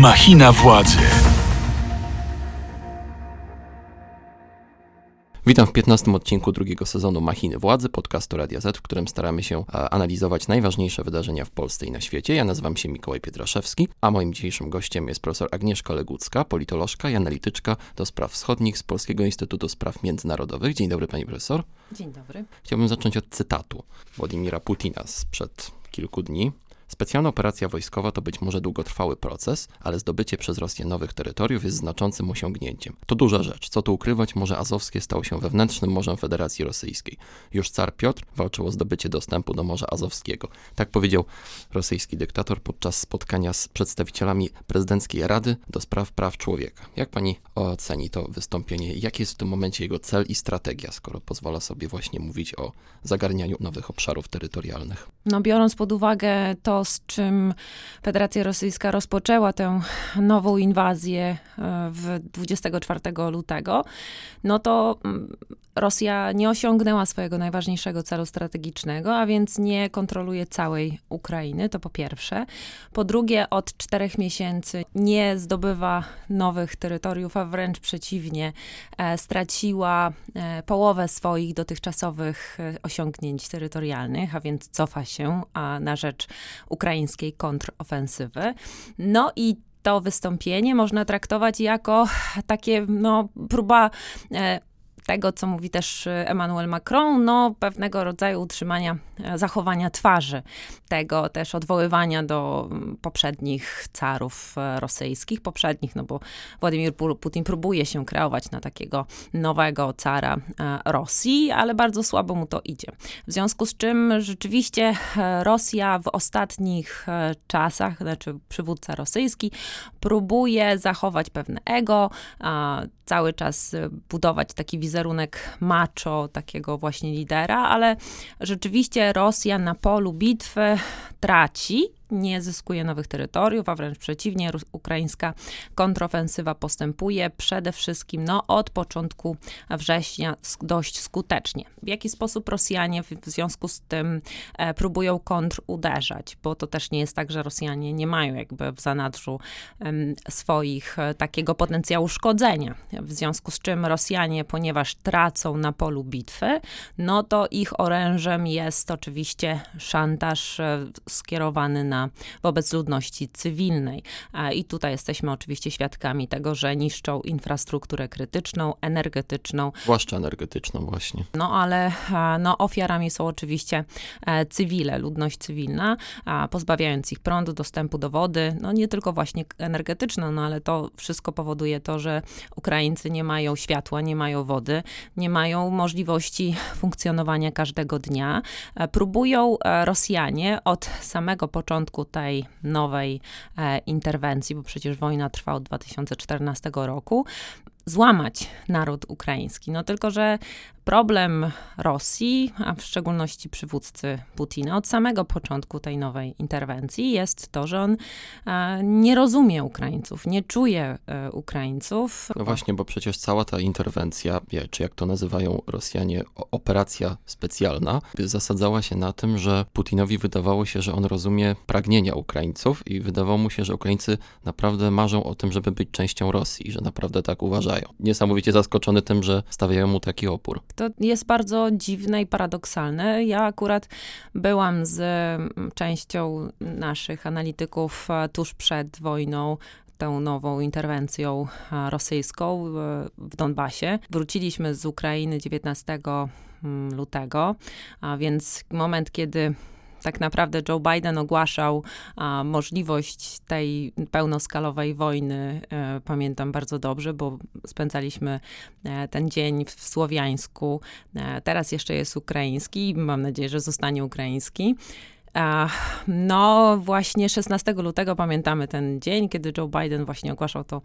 Machina władzy. Witam w 15 odcinku drugiego sezonu Machiny Władzy, podcastu Radia Z, w którym staramy się e, analizować najważniejsze wydarzenia w Polsce i na świecie. Ja nazywam się Mikołaj Pietraszewski, a moim dzisiejszym gościem jest profesor Agnieszka Legucka, politolożka i analityczka do spraw wschodnich z Polskiego Instytutu Spraw Międzynarodowych. Dzień dobry pani profesor. Dzień dobry. Chciałbym zacząć od cytatu Władimira Putina sprzed kilku dni. Specjalna operacja wojskowa to być może długotrwały proces, ale zdobycie przez Rosję nowych terytoriów jest znaczącym osiągnięciem. To duża rzecz. Co tu ukrywać, Morze Azowskie stało się wewnętrznym morzem Federacji Rosyjskiej. Już car Piotr walczył o zdobycie dostępu do Morza Azowskiego. Tak powiedział rosyjski dyktator podczas spotkania z przedstawicielami prezydenckiej Rady do spraw praw człowieka. Jak pani oceni to wystąpienie? Jaki jest w tym momencie jego cel i strategia, skoro pozwala sobie właśnie mówić o zagarnianiu nowych obszarów terytorialnych? No, biorąc pod uwagę to, z czym Federacja Rosyjska rozpoczęła tę nową inwazję e, w 24 lutego, no to mm, Rosja nie osiągnęła swojego najważniejszego celu strategicznego, a więc nie kontroluje całej Ukrainy, to po pierwsze. Po drugie, od czterech miesięcy nie zdobywa nowych terytoriów, a wręcz przeciwnie, e, straciła e, połowę swoich dotychczasowych osiągnięć terytorialnych, a więc cofa się a na rzecz ukraińskiej kontrofensywy. No i to wystąpienie można traktować jako takie, no, próba e, tego, co mówi też e, Emmanuel Macron, no pewnego rodzaju utrzymania e, zachowania twarzy, tego też odwoływania do mm, poprzednich carów e, rosyjskich, poprzednich, no bo Władimir Putin próbuje się kreować na takiego nowego cara Rosji, ale bardzo słabo mu to idzie. W związku z czym rzeczywiście Rosja w ostatnich czasach, znaczy przywódca rosyjski, próbuje zachować pewne ego, cały czas budować taki wizerunek wizerunek macho, takiego właśnie lidera, ale rzeczywiście Rosja na polu bitwy traci nie zyskuje nowych terytoriów, a wręcz przeciwnie, ukraińska kontrofensywa postępuje przede wszystkim no, od początku września dość skutecznie. W jaki sposób Rosjanie w, związku z tym e, próbują kontruderzać, bo to też nie jest tak, że Rosjanie nie mają jakby w zanadrzu e, swoich e, takiego potencjału szkodzenia. W związku z czym Rosjanie, ponieważ tracą na polu bitwy, no to ich orężem jest oczywiście szantaż e, skierowany na wobec ludności cywilnej. I tutaj jesteśmy oczywiście świadkami tego, że niszczą infrastrukturę krytyczną, energetyczną. Zwłaszcza energetyczną właśnie. No ale no, ofiarami są oczywiście e, cywile, ludność cywilna, pozbawiając ich prądu, dostępu do wody, no nie tylko właśnie energetyczną, no ale to wszystko powoduje to, że Ukraińcy nie mają światła, nie mają wody, nie mają możliwości funkcjonowania każdego dnia. E, próbują e, Rosjanie od samego początku początku tej nowej e, interwencji, bo przecież wojna trwa od 2014 roku, złamać naród ukraiński. No tylko, że problem Rosji, a w szczególności przywódcy Putina od samego początku tej nowej interwencji jest to, że on e, nie rozumie Ukraińców, nie czuje e, Ukraińców. No właśnie, bo przecież cała ta interwencja, czy jak to nazywają Rosjanie, operacja specjalna, zasadzała się na tym, że Putinowi wydawało się, że on rozumie pragnienia Ukraińców i wydawało mu się, że Ukraińcy naprawdę marzą o tym, żeby być częścią Rosji, że naprawdę tak uważają. Niesamowicie zaskoczony tym, że stawiają mu taki opór. To jest bardzo dziwne i paradoksalne. Ja akurat byłam z mm, częścią naszych analityków e, tuż przed wojną tą nową interwencją e, rosyjską w Donbasie. Wróciliśmy z Ukrainy 19 mm, lutego, a więc moment, kiedy tak naprawdę Joe Biden ogłaszał a, możliwość tej pełnoskalowej wojny, e, pamiętam bardzo dobrze, bo spędzaliśmy e, ten dzień w, w Słowiańsku. E, teraz jeszcze jest ukraiński, mam nadzieję, że zostanie ukraiński. No, właśnie 16 lutego pamiętamy ten dzień, kiedy Joe Biden właśnie ogłaszał to,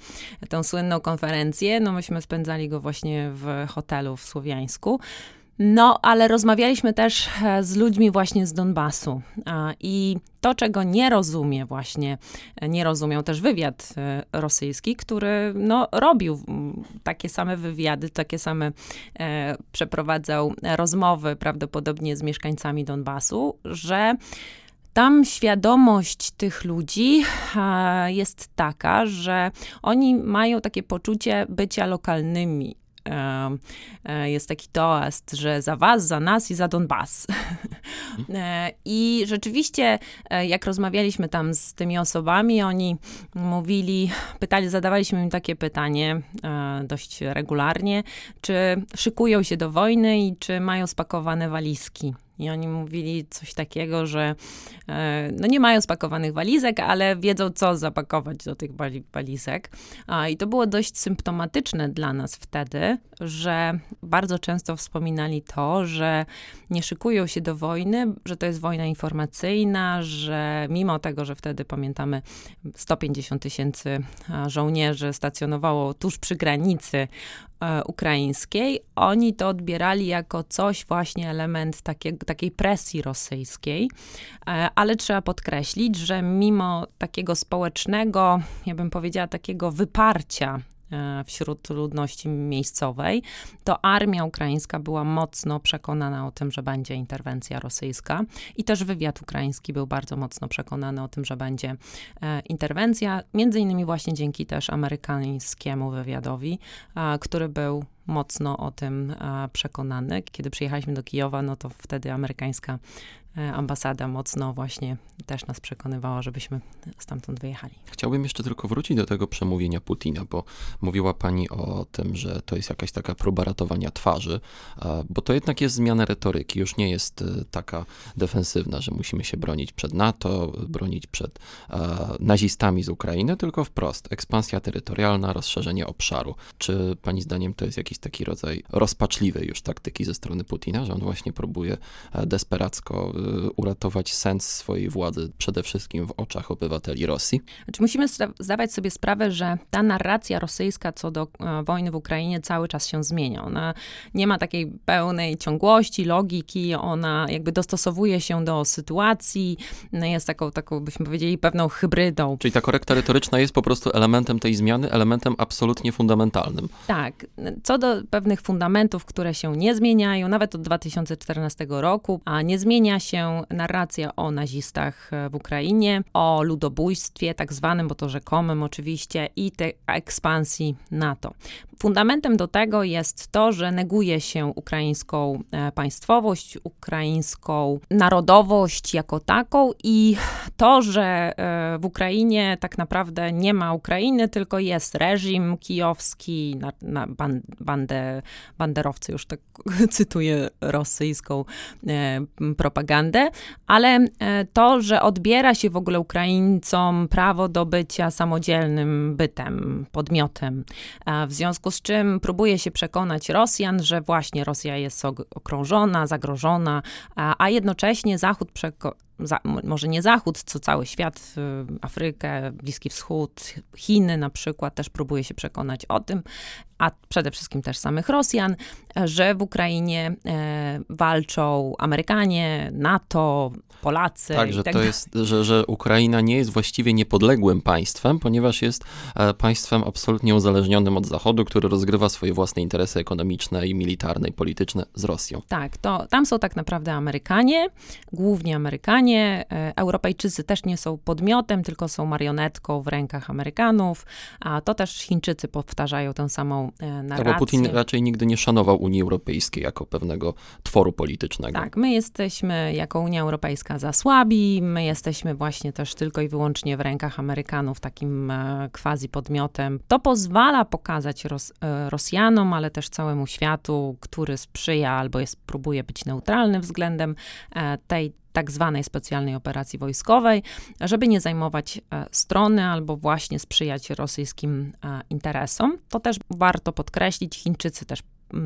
tę słynną konferencję. No, myśmy spędzali go właśnie w hotelu w Słowiańsku. No, ale rozmawialiśmy też e, z ludźmi właśnie z Donbasu i to, czego nie rozumie właśnie, e, nie rozumiał też wywiad e, rosyjski, który no, robił takie same wywiady, takie same e, przeprowadzał rozmowy prawdopodobnie z mieszkańcami Donbasu, że Tam świadomość tych ludzi jest taka, że oni mają takie poczucie bycia lokalnymi jest taki toast, że za was, za nas i za Donbas. E, I rzeczywiście, e, jak rozmawialiśmy tam z tymi osobami, oni mówili, pytali, zadawaliśmy im takie pytanie dość regularnie, czy szykują się do wojny i czy mają spakowane walizki. I oni mówili coś takiego, że e, no nie mają spakowanych walizek, ale wiedzą, co zapakować do tych walizek. I to było dość symptomatyczne dla nas wtedy, że bardzo często wspominali to, że nie szykują się do wojny, że to jest wojna informacyjna, że mimo tego, że wtedy pamiętamy 150 tysięcy żołnierzy stacjonowało tuż przy granicy E, ukraińskiej, oni to odbierali jako coś, właśnie element takie, takiej presji rosyjskiej. E, ale trzeba podkreślić, że mimo takiego społecznego, ja bym powiedziała, takiego wyparcia E, wśród ludności miejscowej, to armia ukraińska była mocno przekonana o tym, że będzie interwencja rosyjska i też wywiad ukraiński był bardzo mocno przekonany o tym, że będzie e, interwencja, między innymi właśnie dzięki też amerykańskiemu wywiadowi, który był mocno o tym przekonany. Kiedy przyjechaliśmy do Kijowa, no to wtedy amerykańska E, ambasada mocno właśnie też nas przekonywała, żebyśmy stamtąd wyjechali. Chciałbym jeszcze tylko wrócić do tego przemówienia Putina, bo mówiła pani o tym, że to jest jakaś taka próba ratowania twarzy, bo to jednak jest zmiana retoryki, już nie jest e, taka defensywna, że musimy się bronić przed NATO, bronić przed nazistami z Ukrainy, tylko wprost ekspansja terytorialna, rozszerzenie obszaru. Czy pani zdaniem to jest jakiś taki rodzaj rozpaczliwej już taktyki ze strony Putina, że on właśnie próbuje e, desperacko Y, uratować sens swojej władzy, przede wszystkim w oczach obywateli Rosji? Znaczy musimy zdawać sobie sprawę, że ta narracja rosyjska co do e, wojny w Ukrainie cały czas się zmienia. Ona nie ma takiej pełnej ciągłości, logiki, ona jakby dostosowuje się do sytuacji, no, jest taką, taką byśmy powiedzieli, pewną hybrydą. Czyli ta korekta retoryczna jest po prostu elementem tej zmiany, elementem absolutnie fundamentalnym. Tak. Co do pewnych fundamentów, które się nie zmieniają, nawet od 2014 roku, a nie zmienia się się narracja o nazistach e, w Ukrainie, o ludobójstwie tak zwanym, bo to rzekomym oczywiście, i tej ekspansji NATO. Fundamentem do tego jest to, że neguje się ukraińską e, państwowość, ukraińską narodowość jako taką i to, że e, w Ukrainie tak naprawdę nie ma Ukrainy, tylko jest reżim kijowski, na, na bandę, banderowcy, już tak cytuję rosyjską propagandę, propagandę, ale e, to, że odbiera się w ogóle Ukraińcom prawo do bycia samodzielnym bytem, podmiotem, e, w związku z czym próbuje się przekonać Rosjan, że właśnie Rosja jest okrążona, zagrożona, a jednocześnie Zachód przeko- za, może nie Zachód, co cały świat, y, Afrykę, Bliski Wschód, Chiny na przykład, też próbuje się przekonać o tym, a przede wszystkim też samych Rosjan, że w Ukrainie e, walczą Amerykanie, NATO, Polacy. Tak, że tak to jest, że, że Ukraina nie jest właściwie niepodległym państwem, ponieważ jest e, państwem absolutnie uzależnionym od Zachodu, który rozgrywa swoje własne interesy ekonomiczne i militarne i polityczne z Rosją. Tak, to tam są tak naprawdę Amerykanie, głównie Amerykanie. E, Europejczycy też nie są podmiotem, tylko są marionetką w rękach Amerykanów, a to też Chińczycy powtarzają tę samą narrację. Tak, bo Putin raczej nigdy nie szanował Unii Europejskiej jako pewnego tworu politycznego. Tak, my jesteśmy jako Unia Europejska za słabi, my jesteśmy właśnie też tylko i wyłącznie w rękach Amerykanów, takim e, quasi podmiotem. To pozwala pokazać Ros e, Rosjanom, ale też całemu światu, który sprzyja albo jest, próbuje być neutralny względem e, tej tak zwanej specjalnej operacji wojskowej, żeby nie zajmować e, strony albo właśnie sprzyjać rosyjskim e, interesom. To też warto podkreślić, Chińczycy też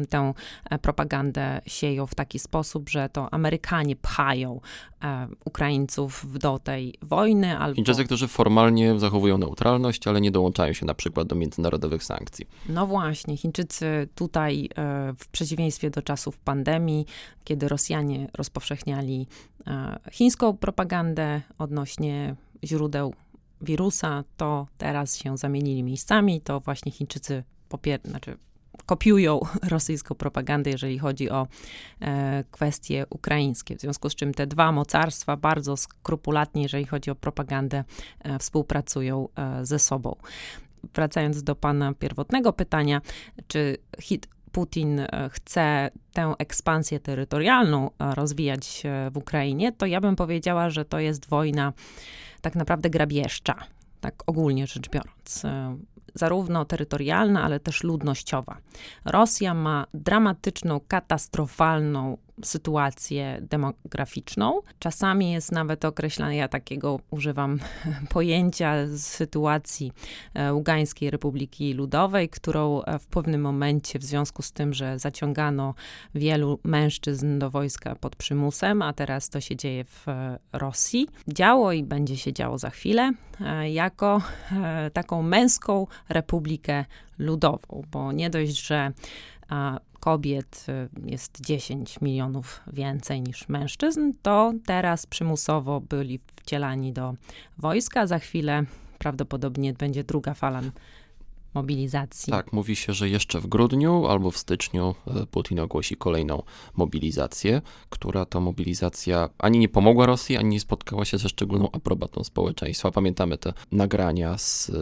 tę e, propagandę sieją w taki sposób, że to Amerykanie pchają e, Ukraińców do tej wojny. Albo... Chińczycy, którzy formalnie zachowują neutralność, ale nie dołączają się na przykład do międzynarodowych sankcji. No właśnie, Chińczycy tutaj e, w przeciwieństwie do czasów pandemii, kiedy Rosjanie rozpowszechniali chińską propagandę odnośnie źródeł wirusa, to teraz się zamienili miejscami, to właśnie Chińczycy popier- znaczy kopiują rosyjską propagandę, jeżeli chodzi o e, kwestie ukraińskie. W związku z czym te dwa mocarstwa bardzo skrupulatnie, jeżeli chodzi o propagandę, e, współpracują e, ze sobą. Wracając do pana pierwotnego pytania, czy hit Putin e, chce tę ekspansję terytorialną e, rozwijać w Ukrainie, to ja bym powiedziała, że to jest wojna tak naprawdę grabieżcza, tak ogólnie rzecz biorąc. E, zarówno terytorialna, ale też ludnościowa. Rosja ma dramatyczną, katastrofalną sytuację demograficzną. Czasami jest nawet określane, ja takiego używam pojęcia z sytuacji e, Ługańskiej Republiki Ludowej, którą e, w pewnym momencie w związku z tym, że zaciągano wielu mężczyzn do wojska pod przymusem, a teraz to się dzieje w e, Rosji, działo i będzie się działo za chwilę, jako taką męską republikę ludową, bo nie dość, że kobiet y, jest 10 milionów więcej niż mężczyzn, to teraz przymusowo byli wcielani do wojska. Za chwilę prawdopodobnie będzie druga fala mobilizacji. Tak, mówi się, że jeszcze w grudniu albo w styczniu e, Putin ogłosi kolejną mobilizację, która to mobilizacja ani nie pomogła Rosji, ani nie spotkała się ze szczególną aprobatą społeczeństwa. Pamiętamy te nagrania z e,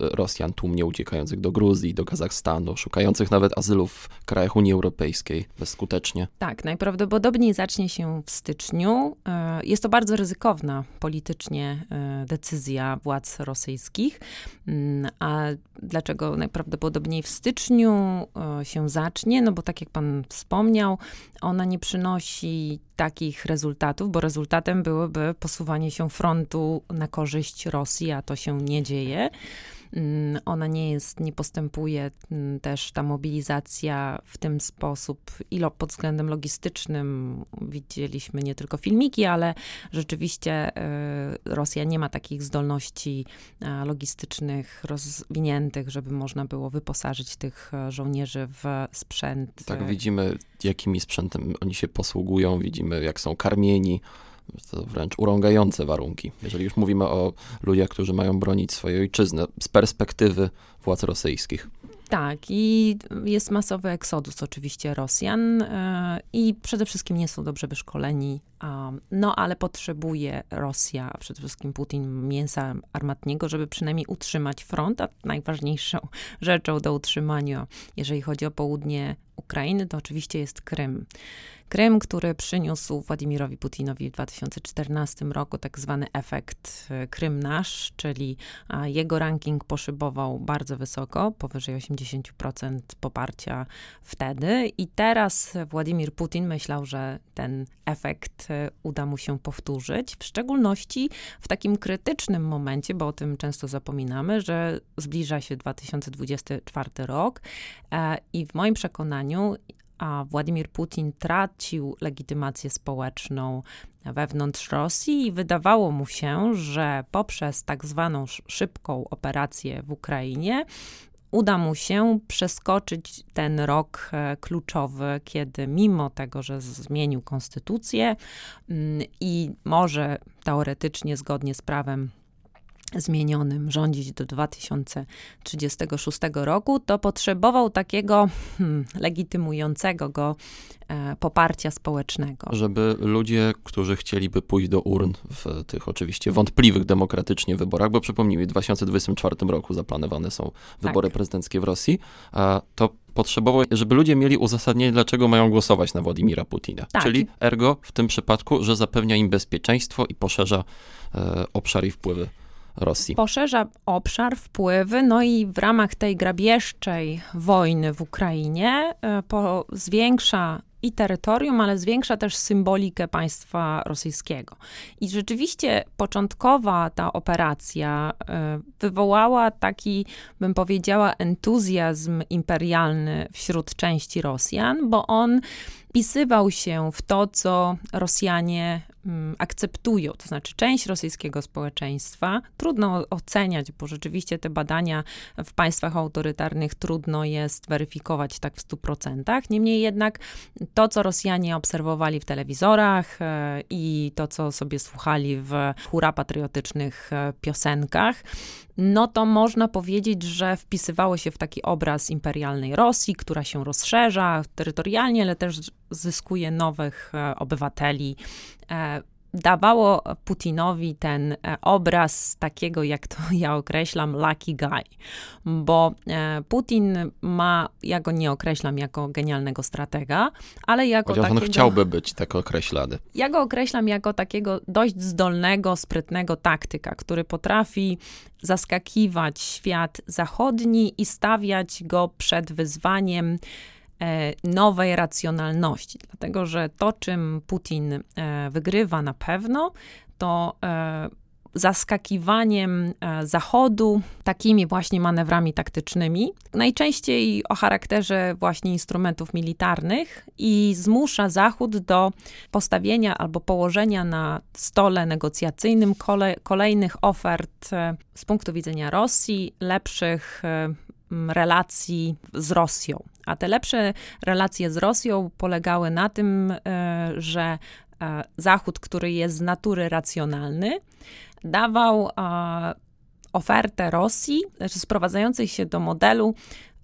Rosjan tłumnie uciekających do Gruzji, do Kazachstanu, szukających nawet azylów w krajach Unii Europejskiej bezskutecznie. Tak, najprawdopodobniej zacznie się w styczniu. E, jest to bardzo ryzykowna politycznie decyzja władz rosyjskich, mm, a dlaczego najprawdopodobniej w styczniu e, się zacznie, no bo tak jak pan wspomniał, ona nie przynosi takich rezultatów, bo rezultatem byłoby posuwanie się frontu na korzyść Rosji, a to się nie dzieje. Mm, ona nie jest, nie postępuje mm, też ta mobilizacja w tym sposób, ilo pod względem logistycznym widzieliśmy nie tylko filmiki, ale rzeczywiście e, Rosja nie ma takich zdolności e, logistycznych rozwiniętych, żeby można było wyposażyć tych e, żołnierzy w sprzęt. Tak, widzimy jakimi sprzętem oni się posługują, widzimy jak są karmieni, to wręcz urągające warunki. Jeżeli już mówimy o ludziach, którzy mają bronić swojej ojczyzny z perspektywy władz rosyjskich. Tak, i jest masowy eksodus oczywiście Rosjan yy, i przede wszystkim nie są dobrze wyszkoleni, no ale potrzebuje Rosja, przede wszystkim Putin, mięsa armatniego, żeby przynajmniej utrzymać front, a najważniejszą rzeczą do utrzymania, jeżeli chodzi o południe Ukrainy, to oczywiście jest Krym. Krym, który przyniósł Władimirowi Putinowi w 2014 roku tak zwany efekt e, Krym nasz, czyli jego ranking poszybował bardzo wysoko, powyżej 80% poparcia wtedy. I teraz Władimir Putin myślał, że ten efekt e, uda mu się powtórzyć, w szczególności w takim krytycznym momencie, bo o tym często zapominamy, że zbliża się 2024 rok e, i w moim przekonaniu a Władimir Putin tracił legitymację społeczną wewnątrz Rosji i wydawało mu się, że poprzez tak zwaną szybką operację w Ukrainie uda mu się przeskoczyć ten rok e, kluczowy, kiedy mimo tego, że zmienił konstytucję mm, i może teoretycznie zgodnie z prawem zmienionym rządzić do 2036 roku, to potrzebował takiego hmm, legitymującego go e, poparcia społecznego. Żeby ludzie, którzy chcieliby pójść do urn w tych oczywiście wątpliwych demokratycznie wyborach, bo przypomnijmy, w 2024 roku zaplanowane są wybory tak. prezydenckie w Rosji, a to potrzebował, żeby ludzie mieli uzasadnienie, dlaczego mają głosować na Władimira Putina. Tak. Czyli ergo w tym przypadku, że zapewnia im bezpieczeństwo i poszerza e, obszar i wpływy Rosji. Poszerza obszar, wpływy, no i w ramach tej grabieżczej wojny w Ukrainie e, po, zwiększa i terytorium, ale zwiększa też symbolikę państwa rosyjskiego. I rzeczywiście początkowa ta operacja e, wywołała taki, bym powiedziała, entuzjazm imperialny wśród części Rosjan, bo on wpisywał się w to, co Rosjanie akceptują, to znaczy część rosyjskiego społeczeństwa, trudno oceniać, bo rzeczywiście te badania w państwach autorytarnych trudno jest weryfikować tak w 100%. Niemniej jednak to, co Rosjanie obserwowali w telewizorach e, i to, co sobie słuchali w hura patriotycznych e, piosenkach, no to można powiedzieć, że wpisywało się w taki obraz imperialnej Rosji, która się rozszerza terytorialnie, ale też zyskuje nowych e, obywateli dawało Putinowi ten e, obraz takiego, jak to ja określam, lucky guy. Bo Putin ma, ja go nie określam jako genialnego stratega, ale jako Chociaż takiego... on chciałby być tak określany. Ja go określam jako takiego dość zdolnego, sprytnego taktyka, który potrafi zaskakiwać świat zachodni i stawiać go przed wyzwaniem E, nowej racjonalności. Dlatego, że to, czym Putin e, wygrywa na pewno, to e, zaskakiwaniem Zachodu takimi właśnie manewrami taktycznymi, najczęściej o charakterze właśnie instrumentów militarnych i zmusza Zachód do postawienia albo położenia na stole negocjacyjnym kole, kolejnych ofert z punktu widzenia Rosji, lepszych relacji z Rosją. A te lepsze relacje z Rosją polegały na tym, e, że e, Zachód, który jest z natury racjonalny, dawał ofertę Rosji, znaczy sprowadzającej się do modelu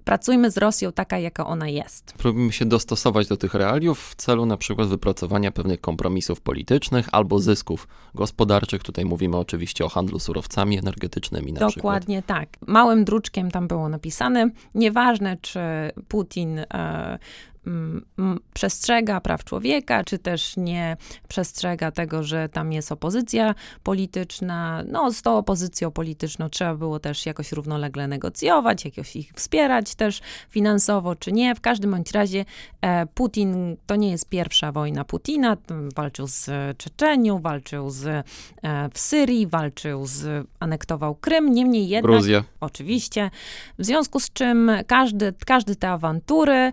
pracujmy z Rosją taka, jaka ona jest. Próbujmy się dostosować do tych realiów w celu na przykład wypracowania pewnych kompromisów politycznych albo zysków gospodarczych. Tutaj mówimy oczywiście o handlu surowcami energetycznymi na Dokładnie przykład. tak. Małym druczkiem tam było napisane, nieważne czy Putin e, przestrzega praw człowieka, czy też nie przestrzega tego, że tam jest opozycja polityczna. No, z tą opozycją polityczną trzeba było też jakoś równolegle negocjować, jakoś ich wspierać też finansowo, czy nie. W każdym bądź razie e, Putin, to nie jest pierwsza wojna Putina, walczył z Czeczenią, walczył z, e, w Syrii, walczył z, anektował Krym, niemniej jednak... Gruzję. Oczywiście. W związku z czym każdy, każdy te awantury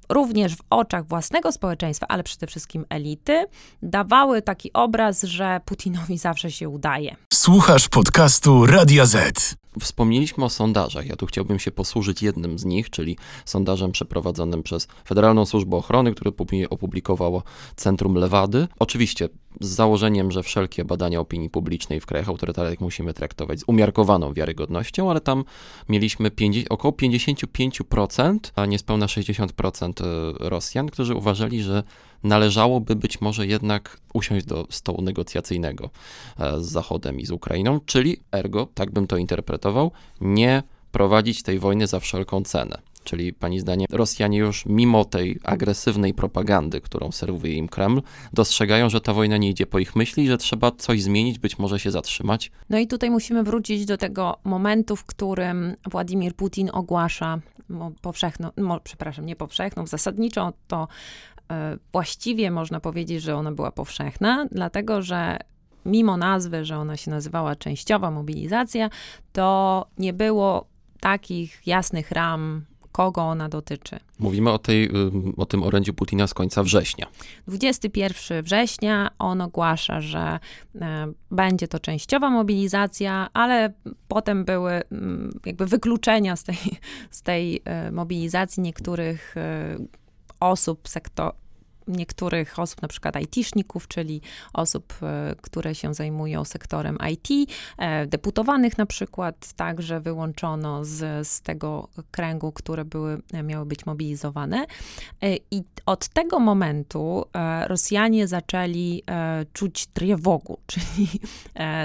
również w oczach własnego społeczeństwa, ale przede wszystkim elity, dawały taki obraz, że Putinowi zawsze się udaje. Słuchasz podcastu Radia Z. Wspomnieliśmy o sondażach. Ja tu chciałbym się posłużyć jednym z nich, czyli sondażem przeprowadzonym przez Federalną Służbę Ochrony, który opublikowało Centrum Lewady. Oczywiście z założeniem, że wszelkie badania opinii publicznej w krajach autorytarnych musimy traktować z umiarkowaną wiarygodnością, ale tam mieliśmy 50, około 55%, a niespełna 60% e, Rosjan, którzy uważali, że należałoby być może jednak usiąść do stołu negocjacyjnego e, z Zachodem i z Ukrainą, czyli ergo, tak bym to interpretował, nie prowadzić tej wojny za wszelką cenę. Czyli pani zdaniem Rosjanie już mimo tej agresywnej propagandy, którą serwuje im Kreml, dostrzegają, że ta wojna nie idzie po ich myśli, że trzeba coś zmienić, być może się zatrzymać. No i tutaj musimy wrócić do tego momentu, w którym Władimir Putin ogłasza powszechną, przepraszam, nie powszechną, zasadniczo to e, właściwie można powiedzieć, że ona była powszechna, dlatego że mimo nazwy, że ona się nazywała częściowa mobilizacja, to nie było takich jasnych ram kogo ona dotyczy. Mówimy o, tej, o tym orędziu Putina z końca września. 21 września on ogłasza, że e, będzie to częściowa mobilizacja, ale potem były mm, jakby wykluczenia z tej, z tej e, mobilizacji niektórych e, osób, sektor, niektórych osób, na przykład IT-szników, czyli osób, e, które się zajmują sektorem IT, e, deputowanych na przykład, także wyłączono z, z tego kręgu, które były, miały być mobilizowane. E, I od tego momentu Rosjanie zaczęli czuć trwogu, czyli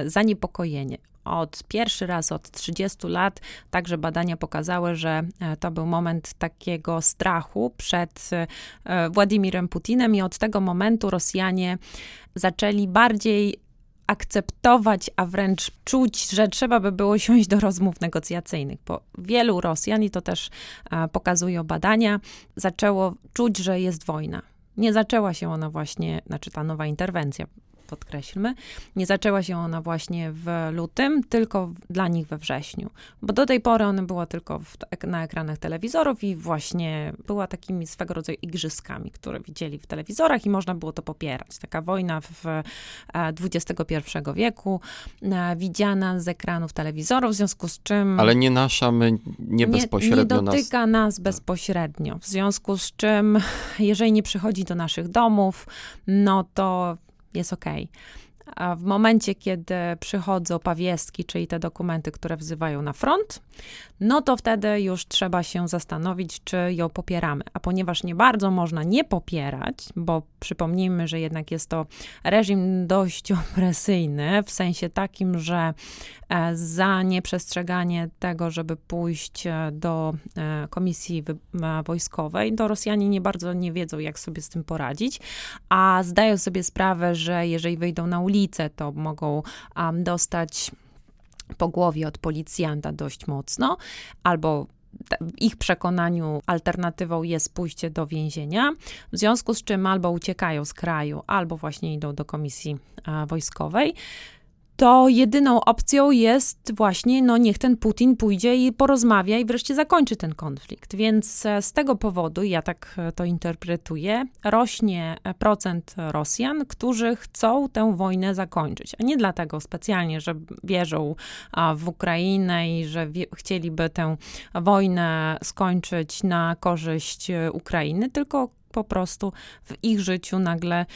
zaniepokojenie od pierwszy raz od 30 lat także badania pokazały, że e, to był moment takiego strachu przed e, Władimirem Putinem i od tego momentu Rosjanie zaczęli bardziej akceptować, a wręcz czuć, że trzeba by było siąść do rozmów negocjacyjnych, bo wielu Rosjan, i to też e, pokazują badania, zaczęło czuć, że jest wojna. Nie zaczęła się ona właśnie, znaczy ta nowa interwencja podkreślmy. Nie zaczęła się ona właśnie w lutym, tylko dla nich we wrześniu. Bo do tej pory ona była tylko w, na ekranach telewizorów i właśnie była takimi swego rodzaju igrzyskami, które widzieli w telewizorach i można było to popierać. Taka wojna w XXI e, wieku, e, widziana z ekranów telewizorów, w związku z czym... Ale nie nasza, my nie bezpośrednio nie, nie dotyka nas... nas bezpośrednio, w związku z czym jeżeli nie przychodzi do naszych domów, no to jest okej. A w momencie, kiedy przychodzą pawiestki, czyli te dokumenty, które wzywają na front, no to wtedy już trzeba się zastanowić, czy ją popieramy. A ponieważ nie bardzo można nie popierać, bo przypomnijmy, że jednak jest to reżim dość opresyjny, w sensie takim, że e, za nieprzestrzeganie tego, żeby pójść e, do e, komisji wojskowej, to Rosjanie nie bardzo nie wiedzą, jak sobie z tym poradzić, a zdają sobie sprawę, że jeżeli wyjdą na ulicę, to mogą dostać po głowie od policjanta dość mocno, albo w ich przekonaniu alternatywą jest pójście do więzienia, w związku z czym albo uciekają z kraju, albo właśnie idą do komisji wojskowej to jedyną opcją jest właśnie, no niech ten Putin pójdzie i porozmawia i wreszcie zakończy ten konflikt. Więc e, z tego powodu, ja tak e, to interpretuję, rośnie e, procent Rosjan, którzy chcą tę wojnę zakończyć. A nie dlatego specjalnie, że wierzą w Ukrainę i że chcieliby tę wojnę skończyć na korzyść Ukrainy, tylko po prostu w ich życiu nagle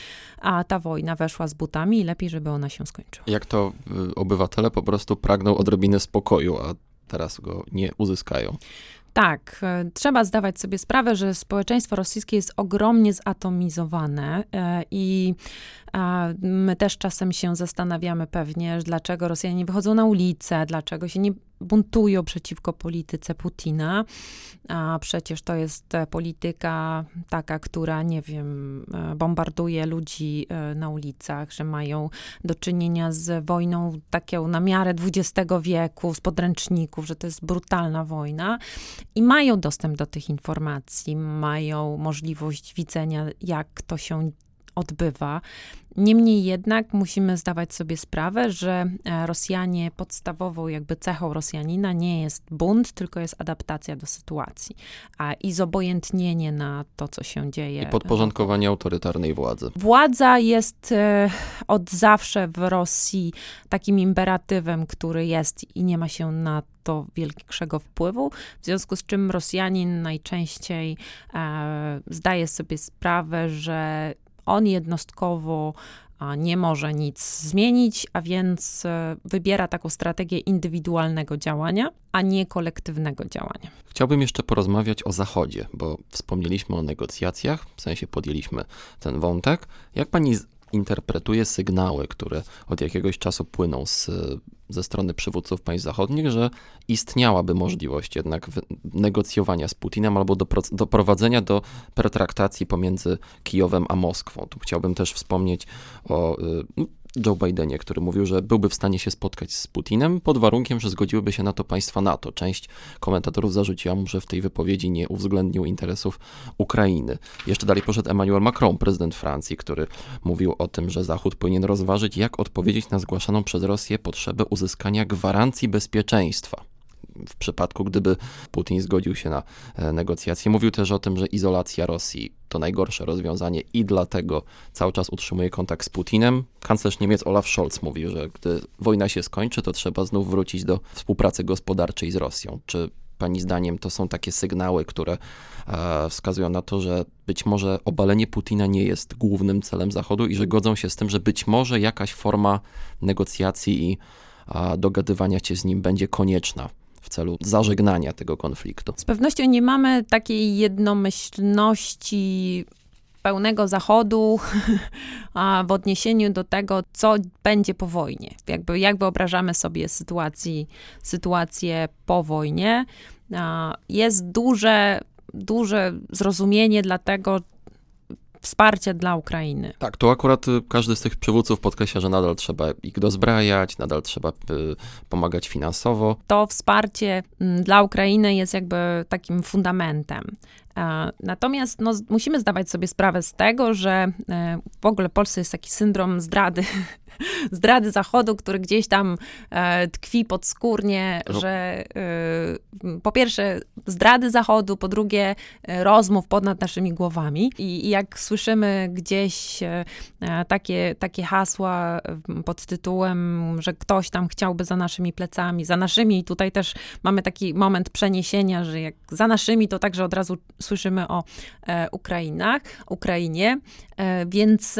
a ta wojna weszła z butami i lepiej, żeby ona się skończyła. Jak to y, obywatele po prostu pragną odrobiny spokoju, a teraz go nie uzyskają. Tak, e, trzeba zdawać sobie sprawę, że społeczeństwo rosyjskie jest ogromnie zatomizowane e, i my też czasem się zastanawiamy pewnie, dlaczego Rosjanie nie wychodzą na ulicę, dlaczego się nie buntują przeciwko polityce Putina, a przecież to jest e, polityka taka, która, nie wiem, e, bombarduje ludzi e, na ulicach, że mają do czynienia z wojną taką na miarę XX wieku, z podręczników, że to jest brutalna wojna. I mają dostęp do tych informacji, mają możliwość widzenia, jak to się odbywa. Niemniej jednak musimy zdawać sobie sprawę, że e, Rosjanie, podstawową jakby cechą Rosjanina nie jest bunt, tylko jest adaptacja do sytuacji, a i zobojętnienie na to, co się dzieje. I podporządkowanie autorytarnej władzy. Władza jest e, od zawsze w Rosji takim imperatywem, który jest i nie ma się na to większego wpływu, w związku z czym Rosjanin najczęściej e, zdaje sobie sprawę, że on jednostkowo nie może nic zmienić, a więc e, wybiera taką strategię indywidualnego działania, a nie kolektywnego działania. Chciałbym jeszcze porozmawiać o Zachodzie, bo wspomnieliśmy o negocjacjach, w sensie podjęliśmy ten wątek. Jak pani interpretuje sygnały, które od jakiegoś czasu płyną z, ze strony przywódców państw zachodnich, że istniałaby możliwość jednak negocjowania z Putinem albo do, doprowadzenia do pertraktacji pomiędzy Kijowem a Moskwą. Tu chciałbym też wspomnieć o y, Joe Bidenie, który mówił, że byłby w stanie się spotkać z Putinem pod warunkiem, że zgodziłyby się na to państwa NATO. Część komentatorów zarzuciła mu, że w tej wypowiedzi nie uwzględnił interesów Ukrainy. Jeszcze dalej poszedł Emmanuel Macron, prezydent Francji, który mówił o tym, że Zachód powinien rozważyć, jak odpowiedzieć na zgłaszaną przez Rosję potrzebę uzyskania gwarancji bezpieczeństwa w przypadku, gdyby Putin zgodził się na e, negocjacje. Mówił też o tym, że izolacja Rosji to najgorsze rozwiązanie i dlatego cały czas utrzymuje kontakt z Putinem. Kanclerz Niemiec Olaf Scholz mówił, że gdy wojna się skończy, to trzeba znów wrócić do współpracy gospodarczej z Rosją. Czy Pani zdaniem to są takie sygnały, które e, wskazują na to, że być może obalenie Putina nie jest głównym celem Zachodu i że godzą się z tym, że być może jakaś forma negocjacji i dogadywania się z nim będzie konieczna celu zażegnania tego konfliktu. Z pewnością nie mamy takiej jednomyślności pełnego zachodu a w odniesieniu do tego, co będzie po wojnie. Jakby, jak wyobrażamy sobie sytuacji, sytuację po wojnie. Jest duże, duże zrozumienie dla tego, wsparcia dla Ukrainy. Tak, to akurat y, każdy z tych przywódców podkreśla, że nadal trzeba ich dozbrajać, nadal trzeba y, pomagać finansowo. To wsparcie mm, dla Ukrainy jest jakby takim fundamentem. Natomiast no, musimy zdawać sobie sprawę z tego, że w ogóle w Polsce jest taki syndrom zdrady zdrady Zachodu, który gdzieś tam e, tkwi podskórnie, no. że e, po pierwsze zdrady Zachodu, po drugie e, rozmów ponad naszymi głowami. I, I, jak słyszymy gdzieś e, e, takie, takie hasła pod tytułem, że ktoś tam chciałby za naszymi plecami, za naszymi, i tutaj też mamy taki moment przeniesienia, że jak za naszymi, to także od razu słyszymy o e, Ukrainach, Ukrainie, więc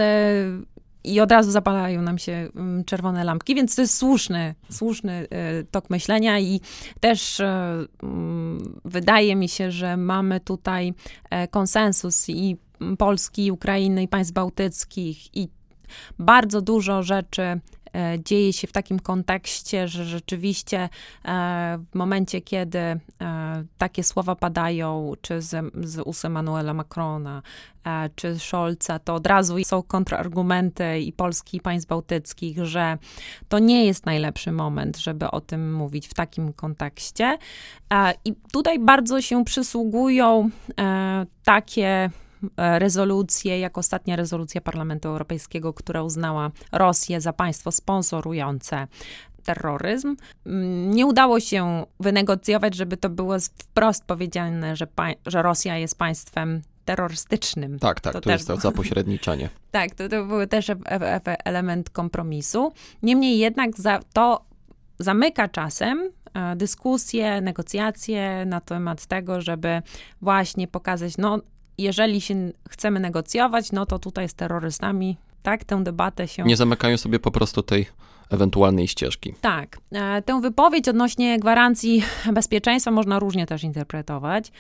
i od razu zapalają nam się mm, czerwone lampki, więc to jest słuszny, słuszny e, tok myślenia i też e, mm, wydaje mi się, że mamy tutaj e, konsensus i Polski, Ukrainy, i państw bałtyckich i bardzo dużo rzeczy E, dzieje się w takim kontekście, że rzeczywiście e, w momencie, kiedy e, takie słowa padają, czy z, z ust Emmanuela Macrona, czy Scholza, to od razu są kontrargumenty i Polski, i państw bałtyckich, że to nie jest najlepszy moment, żeby o tym mówić w takim kontekście. I tutaj bardzo się przysługują takie E, rezolucję, jak ostatnia rezolucja Parlamentu Europejskiego, która uznała Rosję za państwo sponsorujące terroryzm. Mm, nie udało się wynegocjować, żeby to było wprost powiedziane, że, że Rosja jest państwem terrorystycznym. Tak, tak, to, to jest to zapośredniczenie. tak, to, to był też element kompromisu. Niemniej jednak za to zamyka czasem e, dyskusje, negocjacje na temat tego, żeby właśnie pokazać, no jeżeli się chcemy negocjować, no to tutaj z terrorystami, tak, tę debatę się... Nie zamykają sobie po prostu tej ewentualnej ścieżki. Tak. E, tę wypowiedź odnośnie gwarancji bezpieczeństwa można różnie też interpretować,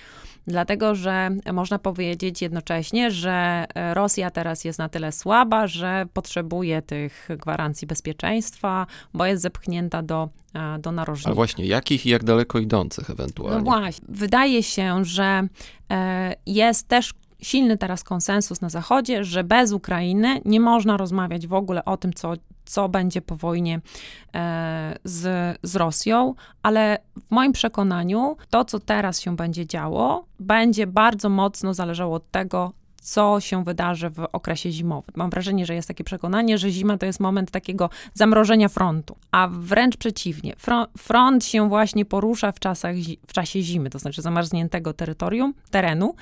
dlatego że można powiedzieć jednocześnie, że Rosja teraz jest na tyle słaba, że potrzebuje tych gwarancji bezpieczeństwa, bo jest zepchnięta do, e, do narożnika. Ale właśnie, jakich i jak daleko idących ewentualnie? No właśnie. Wydaje się, że e, jest też silny teraz konsensus na Zachodzie, że bez Ukrainy nie można rozmawiać w ogóle o tym, co, co będzie po wojnie e, z, z Rosją, ale w moim przekonaniu to, co teraz się będzie działo, będzie bardzo mocno zależało od tego, co się wydarzy w okresie zimowym. Mam wrażenie, że jest takie przekonanie, że zima to jest moment takiego zamrożenia frontu, a wręcz przeciwnie. Front się właśnie porusza w, czasach, w czasie zimy, to znaczy zamarzniętego terytorium, terenu,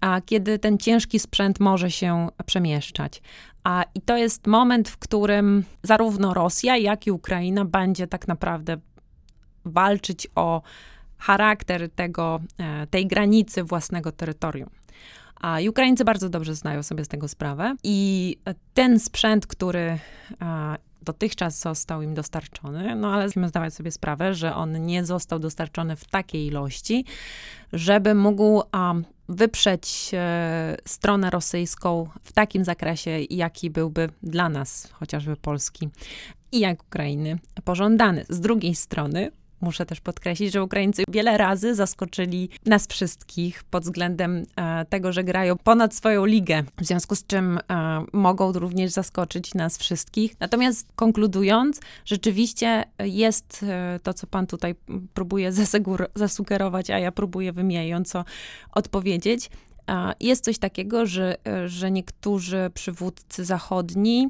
a kiedy ten ciężki sprzęt może się przemieszczać. A, I to jest moment, w którym zarówno Rosja, jak i Ukraina będzie tak naprawdę walczyć o charakter tego, e, tej granicy własnego terytorium. A Ukraińcy bardzo dobrze znają sobie z tego sprawę i ten sprzęt, który dotychczas został im dostarczony, no ale musimy zdawać sobie sprawę, że on nie został dostarczony w takiej ilości, żeby mógł wyprzeć e, stronę rosyjską w takim zakresie, jaki byłby dla nas, chociażby Polski i jak Ukrainy, pożądany. Z drugiej strony, Muszę też podkreślić, że Ukraińcy wiele razy zaskoczyli nas wszystkich pod względem e, tego, że grają ponad swoją ligę, w związku z czym e, mogą również zaskoczyć nas wszystkich. Natomiast konkludując, rzeczywiście jest e, to, co pan tutaj próbuje zasugerować, a ja próbuję wymijająco odpowiedzieć. Jest coś takiego, że, że niektórzy przywódcy zachodni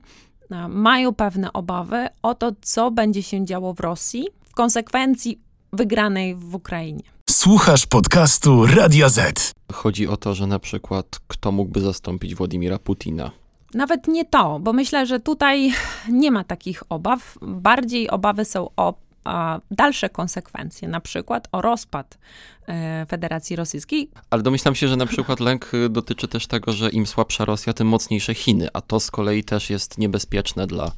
mają pewne obawy o to, co będzie się działo w Rosji konsekwencji wygranej w Ukrainie. Słuchasz podcastu Radio Z. Chodzi o to, że na przykład kto mógłby zastąpić Władimira Putina? Nawet nie to, bo myślę, że tutaj nie ma takich obaw. Bardziej obawy są o a, dalsze konsekwencje, na przykład o rozpad e, Federacji Rosyjskiej. Ale domyślam się, że na przykład lęk y, dotyczy też tego, że im słabsza Rosja, tym mocniejsze Chiny, a to z kolei też jest niebezpieczne dla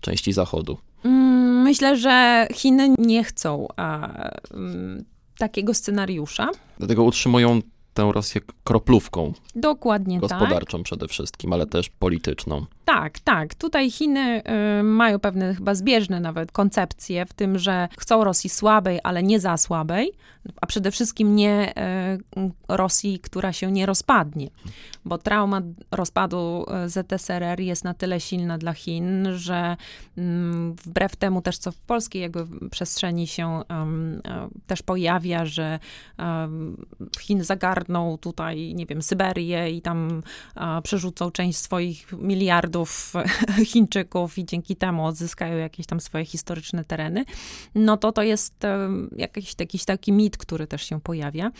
części Zachodu. Mm, myślę, że Chiny nie chcą a, mm, takiego scenariusza. Dlatego utrzymują tę Rosję kroplówką. Dokładnie Gospodarczą tak. przede wszystkim, ale też polityczną. Tak, tak. Tutaj Chiny y, mają pewne chyba zbieżne nawet koncepcje w tym, że chcą Rosji słabej, ale nie za słabej, a przede wszystkim nie y, Rosji, która się nie rozpadnie, bo trauma rozpadu y, ZSRR jest na tyle silna dla Chin, że y, wbrew temu też, co w polskiej jakby przestrzeni się też pojawia, że Chin zagarną ogarną tutaj, nie wiem, Syberię i tam a, przerzucą część swoich miliardów Chińczyków i dzięki temu odzyskają jakieś tam swoje historyczne tereny, no to to jest e, jakiś, jakiś taki mit, który też się pojawia.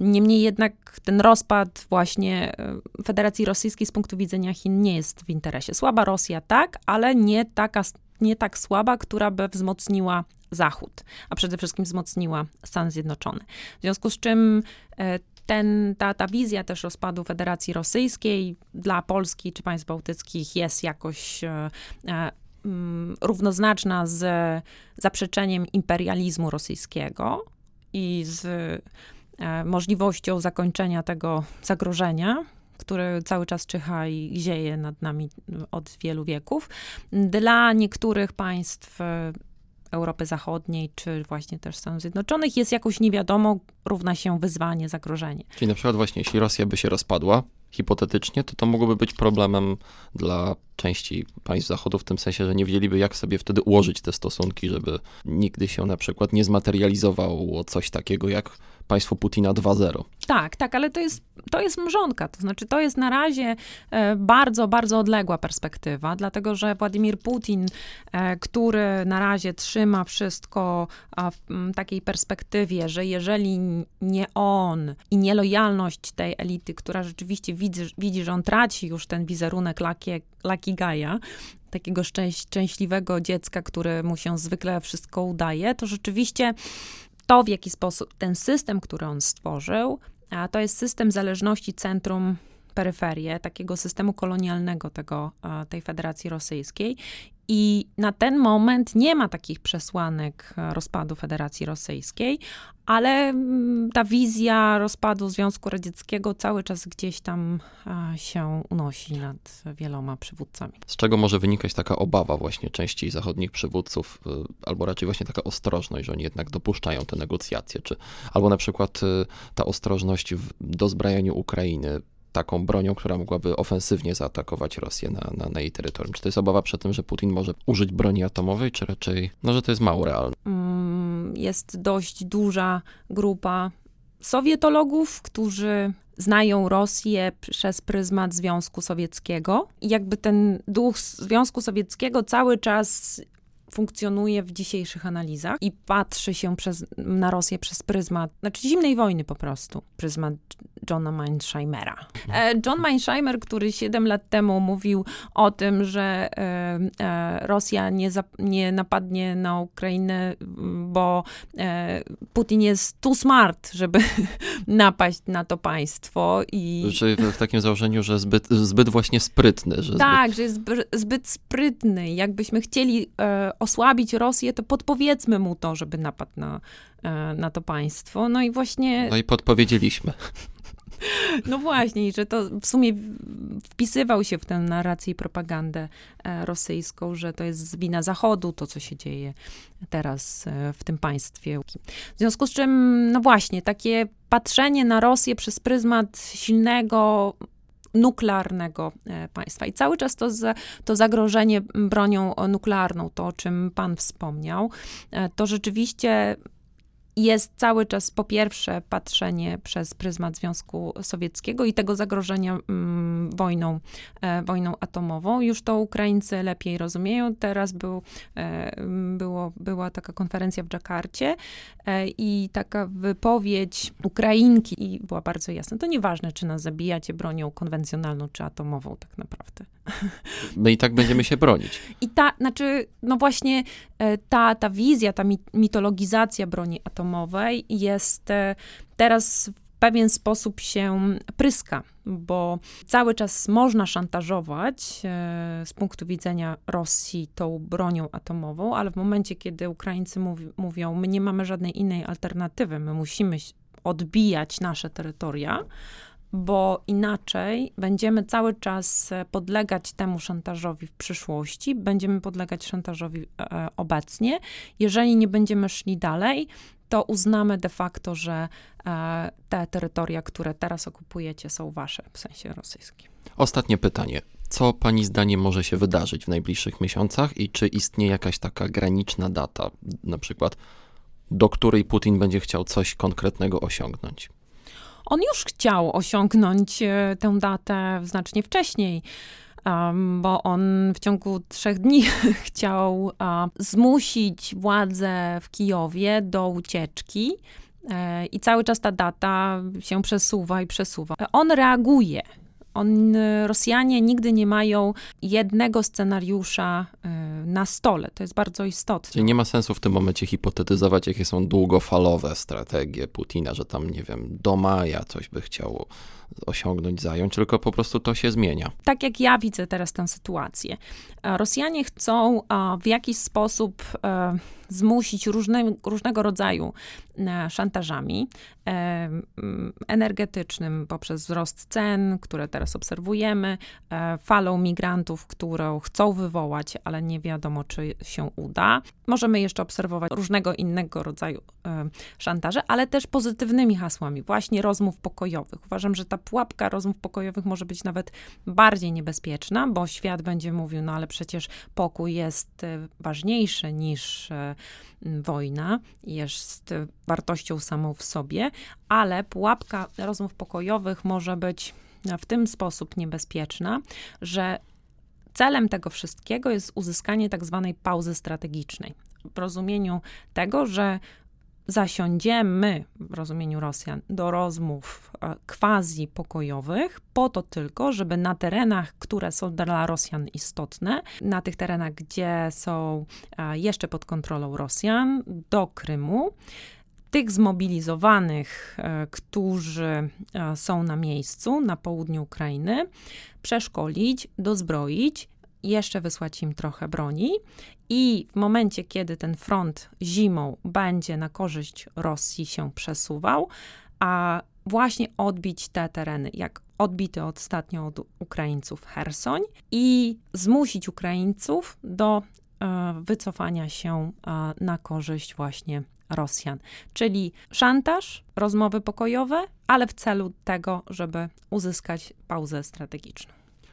Niemniej jednak ten rozpad właśnie e, Federacji Rosyjskiej z punktu widzenia Chin nie jest w interesie. Słaba Rosja tak, ale nie taka, nie tak słaba, która by wzmocniła Zachód, a przede wszystkim wzmocniła Stany Zjednoczone. W związku z czym e, ten, ta, ta wizja też rozpadu Federacji Rosyjskiej dla Polski czy państw bałtyckich jest jakoś e, mm, równoznaczna z zaprzeczeniem imperializmu rosyjskiego i z E, możliwością zakończenia tego zagrożenia, które cały czas czyha i zieje nad nami od wielu wieków. Dla niektórych państw e, Europy Zachodniej, czy właśnie też Stanów Zjednoczonych jest jakoś niewiadomo, równa się wyzwanie, zagrożenie. Czyli na przykład właśnie, jeśli Rosja by się rozpadła, hipotetycznie, to to mogłoby być problemem dla części państw Zachodu, w tym sensie, że nie wiedzieliby, jak sobie wtedy ułożyć te stosunki, żeby nigdy się na przykład nie zmaterializowało coś takiego jak państwo Putina 2.0. Tak, tak, ale to jest, to jest mrzonka, to znaczy to jest na razie e, bardzo, bardzo odległa perspektywa, dlatego że Władimir Putin, e, który na razie trzyma wszystko w takiej perspektywie, że jeżeli nie on i nielojalność tej elity, która rzeczywiście widzi, widzi że on traci już ten wizerunek Lucky, Lucky takiego szczęś, szczęśliwego dziecka, który mu się zwykle wszystko udaje, to rzeczywiście to, w jaki sposób ten system, który on stworzył, a to jest system zależności centrum peryferię, takiego systemu kolonialnego tego, tej Federacji Rosyjskiej. I na ten moment nie ma takich przesłanek e, rozpadu Federacji Rosyjskiej, ale mm, ta wizja rozpadu Związku Radzieckiego cały czas gdzieś tam e, się unosi nad wieloma przywódcami. Z czego może wynikać taka obawa właśnie części zachodnich przywódców, e, albo raczej właśnie taka ostrożność, że oni jednak dopuszczają te negocjacje, czy albo na przykład ta ostrożność w dozbrajaniu Ukrainy taką bronią, która mogłaby ofensywnie zaatakować Rosję na, na, na, jej terytorium? Czy to jest obawa przed tym, że Putin może użyć broni atomowej, czy raczej, no, że to jest mało realne? Mm, jest dość duża grupa sowietologów, którzy znają Rosję przez pryzmat Związku Sowieckiego. I jakby ten duch Związku Sowieckiego cały czas funkcjonuje w dzisiejszych analizach i patrzy się przez, na Rosję przez pryzmat, znaczy zimnej wojny po prostu, pryzmat Johna Meinsheimera. E, John Meinsheimer, który 7 lat temu mówił o tym, że e, e, Rosja nie, za, nie napadnie na Ukrainę, bo Putin jest too smart, żeby napaść na to państwo i... Czyli w takim założeniu, że zbyt, zbyt właśnie sprytny. Że tak, zbyt... że jest zbyt sprytny. Jakbyśmy chcieli osłabić Rosję, to podpowiedzmy mu to, żeby napadł na, na to państwo. No i właśnie... No i podpowiedzieliśmy. No właśnie, że to w sumie wpisywał się w tę narrację i propagandę e, rosyjską, że to jest wina Zachodu, to co się dzieje teraz e, w tym państwie. W związku z czym, no właśnie, takie patrzenie na Rosję przez pryzmat silnego nuklearnego e, państwa. I cały czas to, to zagrożenie bronią nuklearną, to o czym pan wspomniał, to rzeczywiście jest cały czas po pierwsze patrzenie przez pryzmat Związku Sowieckiego i tego zagrożenia mm, wojną, e, wojną atomową. Już to Ukraińcy lepiej rozumieją. Teraz był, e, było, była taka konferencja w Dżakarcie e, i taka wypowiedź Ukrainki i była bardzo jasna. To nieważne, czy nas zabijacie bronią konwencjonalną, czy atomową tak naprawdę. My i tak będziemy się bronić. I ta, znaczy, no właśnie e, ta, ta wizja, ta mitologizacja broni atomowej jest e, teraz w pewien sposób się pryska, bo cały czas można szantażować e, z punktu widzenia Rosji tą bronią atomową, ale w momencie, kiedy Ukraińcy mówi, mówią, my nie mamy żadnej innej alternatywy, my musimy odbijać nasze terytoria, bo inaczej będziemy cały czas e, podlegać temu szantażowi w przyszłości, będziemy podlegać szantażowi e, obecnie. Jeżeli nie będziemy szli dalej, to uznamy de facto, że e, te terytoria, które teraz okupujecie, są wasze, w sensie rosyjskim. Ostatnie pytanie. Co pani zdaniem może się wydarzyć w najbliższych miesiącach i czy istnieje jakaś taka graniczna data, na przykład do której Putin będzie chciał coś konkretnego osiągnąć? On już chciał osiągnąć e, tę datę znacznie wcześniej. Bo on w ciągu trzech dni chciał um, zmusić władze w Kijowie do ucieczki. E, I cały czas ta data się przesuwa i przesuwa. On reaguje on, Rosjanie nigdy nie mają jednego scenariusza y, na stole. To jest bardzo istotne. Czyli nie ma sensu w tym momencie hipotetyzować, jakie są długofalowe strategie Putina, że tam, nie wiem, do maja coś by chciało osiągnąć, zająć, tylko po prostu to się zmienia. Tak jak ja widzę teraz tę sytuację. Rosjanie chcą w jakiś sposób e, zmusić różne, różnego rodzaju e, szantażami e, energetycznym poprzez wzrost cen, które teraz obserwujemy, falą migrantów, którą chcą wywołać, ale nie wiadomo, czy się uda. Możemy jeszcze obserwować różnego innego rodzaju szantaże, ale też pozytywnymi hasłami, właśnie rozmów pokojowych. Uważam, że ta pułapka rozmów pokojowych może być nawet bardziej niebezpieczna, bo świat będzie mówił, no ale przecież pokój jest e, ważniejszy niż e, wojna, jest wartością samą w sobie, ale pułapka rozmów pokojowych może być w tym sposób niebezpieczna, że celem tego wszystkiego jest uzyskanie tak zwanej pauzy strategicznej. W rozumieniu tego, że zasiądziemy w rozumieniu Rosjan do rozmów e, quasi pokojowych, po to tylko, żeby na terenach, które są dla Rosjan istotne, na tych terenach, gdzie są e, jeszcze pod kontrolą Rosjan, do Krymu, tych zmobilizowanych, e, którzy są na miejscu, na południu Ukrainy, przeszkolić, dozbroić jeszcze wysłać im trochę broni i w momencie, kiedy ten front zimą będzie na korzyść Rosji się przesuwał, a właśnie odbić te tereny, jak odbity ostatnio od Ukraińców Hersoń i zmusić Ukraińców do e, wycofania się e, na korzyść właśnie Rosjan. Czyli szantaż, rozmowy pokojowe, ale w celu tego, żeby uzyskać pauzę strategiczną.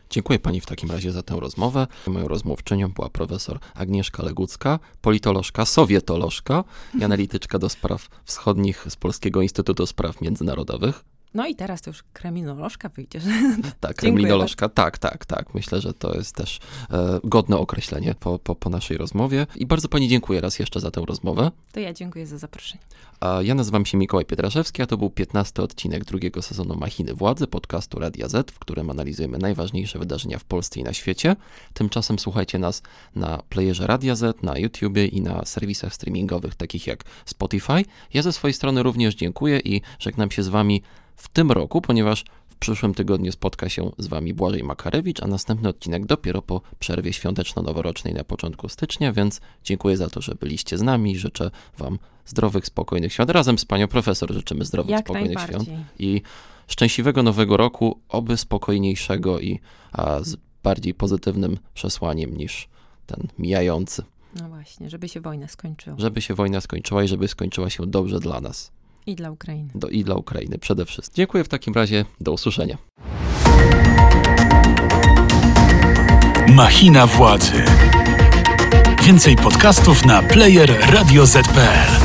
Dziękuję Pani w takim razie za tę rozmowę. Moją rozmówczynią była profesor Agnieszka Legucka, politolożka, sowietolożka i analityczka do spraw wschodnich z Polskiego Instytutu Spraw Międzynarodowych. No i teraz to już kriminolożka wyjdzie. Tak, kriminolożka, tak, tak, tak. Myślę, że to jest też e, godne określenie po, po, po naszej rozmowie. I bardzo Pani dziękuję raz jeszcze za tę rozmowę. To ja dziękuję za zaproszenie. A ja nazywam się Mikołaj Pietraszewski, a to był 15 odcinek drugiego sezonu Machiny Władzy, podcastu Radia Z, w którym analizujemy najważniejsze wydarzenia w Polsce i na świecie. Tymczasem słuchajcie nas na playerze Radia Z, na YouTubie i na serwisach streamingowych takich jak Spotify. Ja ze swojej strony również dziękuję i żegnam się z Wami w tym roku, ponieważ w przyszłym tygodniu spotka się z Wami Błażej Makarewicz, a następny odcinek dopiero po przerwie świąteczno-noworocznej na początku stycznia, więc dziękuję za to, że byliście z nami. Życzę Wam zdrowych, spokojnych świąt. Razem z Panią Profesor życzymy zdrowych, Jak spokojnych świąt i szczęśliwego nowego roku, oby spokojniejszego i a, z bardziej pozytywnym przesłaniem niż ten mijający. No właśnie, żeby się wojna skończyła. Żeby się wojna skończyła i żeby skończyła się dobrze dla nas. I dla Ukrainy. Do, I dla Ukrainy przede wszystkim. Dziękuję w takim razie. Do usłyszenia. Machina władzy. Więcej podcastów na player radioz.pl.